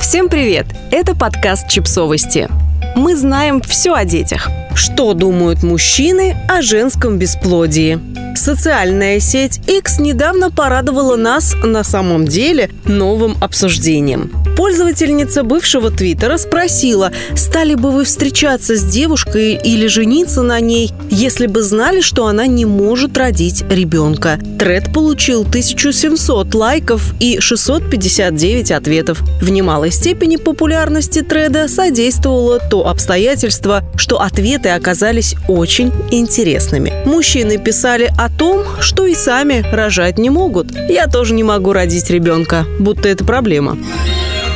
Всем привет! Это подкаст «Чипсовости». Мы знаем все о детях. Что думают мужчины о женском бесплодии? Социальная сеть X недавно порадовала нас на самом деле новым обсуждением. Пользовательница бывшего Твиттера спросила, стали бы вы встречаться с девушкой или жениться на ней, если бы знали, что она не может родить ребенка. Тред получил 1700 лайков и 659 ответов. В немалой степени популярности треда содействовало то обстоятельство, что ответы оказались очень интересными. Мужчины писали о том, что и сами рожать не могут. Я тоже не могу родить ребенка, будто это проблема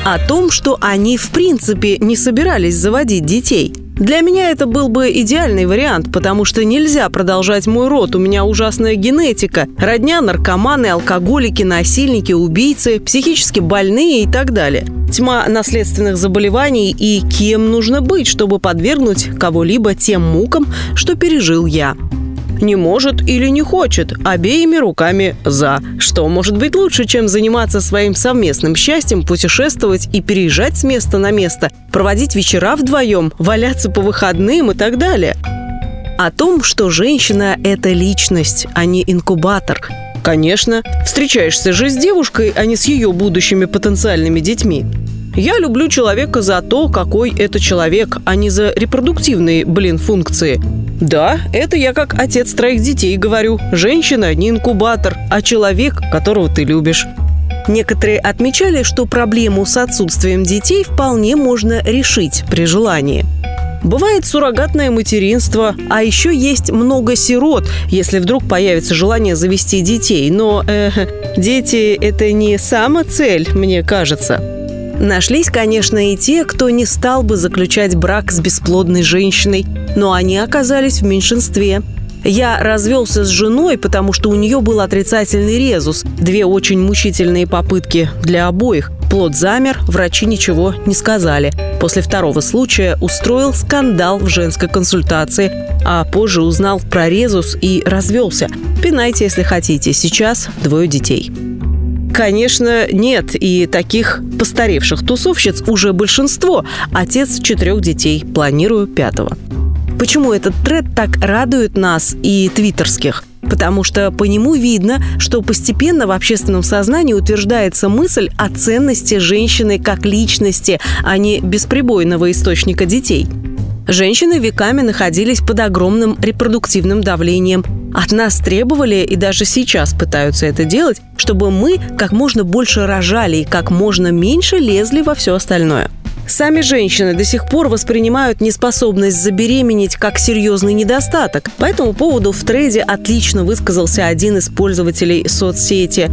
о том, что они в принципе не собирались заводить детей. Для меня это был бы идеальный вариант, потому что нельзя продолжать мой род. У меня ужасная генетика. Родня, наркоманы, алкоголики, насильники, убийцы, психически больные и так далее. Тьма наследственных заболеваний и кем нужно быть, чтобы подвергнуть кого-либо тем мукам, что пережил я не может или не хочет, обеими руками «за». Что может быть лучше, чем заниматься своим совместным счастьем, путешествовать и переезжать с места на место, проводить вечера вдвоем, валяться по выходным и так далее? О том, что женщина – это личность, а не инкубатор – Конечно, встречаешься же с девушкой, а не с ее будущими потенциальными детьми. Я люблю человека за то, какой это человек, а не за репродуктивные, блин, функции. Да, это я как отец троих детей говорю. Женщина не инкубатор, а человек, которого ты любишь. Некоторые отмечали, что проблему с отсутствием детей вполне можно решить при желании. Бывает суррогатное материнство, а еще есть много сирот, если вдруг появится желание завести детей. Но э, дети – это не сама цель, мне кажется. Нашлись, конечно, и те, кто не стал бы заключать брак с бесплодной женщиной, но они оказались в меньшинстве. Я развелся с женой, потому что у нее был отрицательный резус. Две очень мучительные попытки для обоих. Плод замер, врачи ничего не сказали. После второго случая устроил скандал в женской консультации, а позже узнал про резус и развелся. Пинайте, если хотите. Сейчас двое детей. Конечно, нет, и таких постаревших тусовщиц уже большинство. Отец четырех детей, планирую пятого. Почему этот тред так радует нас и твиттерских? Потому что по нему видно, что постепенно в общественном сознании утверждается мысль о ценности женщины как личности, а не бесприбойного источника детей. Женщины веками находились под огромным репродуктивным давлением, от нас требовали и даже сейчас пытаются это делать, чтобы мы как можно больше рожали и как можно меньше лезли во все остальное. Сами женщины до сих пор воспринимают неспособность забеременеть как серьезный недостаток. По этому поводу в трейде отлично высказался один из пользователей соцсети.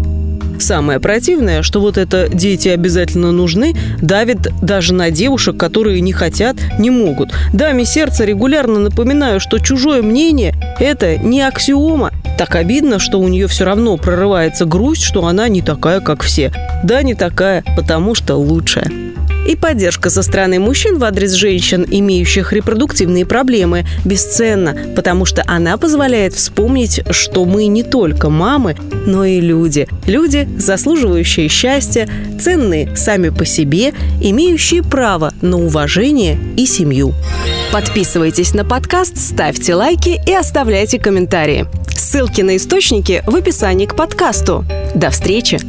Самое противное, что вот это «дети обязательно нужны» давит даже на девушек, которые не хотят, не могут. Даме сердца регулярно напоминаю, что чужое мнение – это не аксиома. Так обидно, что у нее все равно прорывается грусть, что она не такая, как все. Да, не такая, потому что лучшая. И поддержка со стороны мужчин в адрес женщин, имеющих репродуктивные проблемы, бесценна, потому что она позволяет вспомнить, что мы не только мамы, но и люди. Люди, заслуживающие счастья, ценные сами по себе, имеющие право на уважение и семью. Подписывайтесь на подкаст, ставьте лайки и оставляйте комментарии. Ссылки на источники в описании к подкасту. До встречи!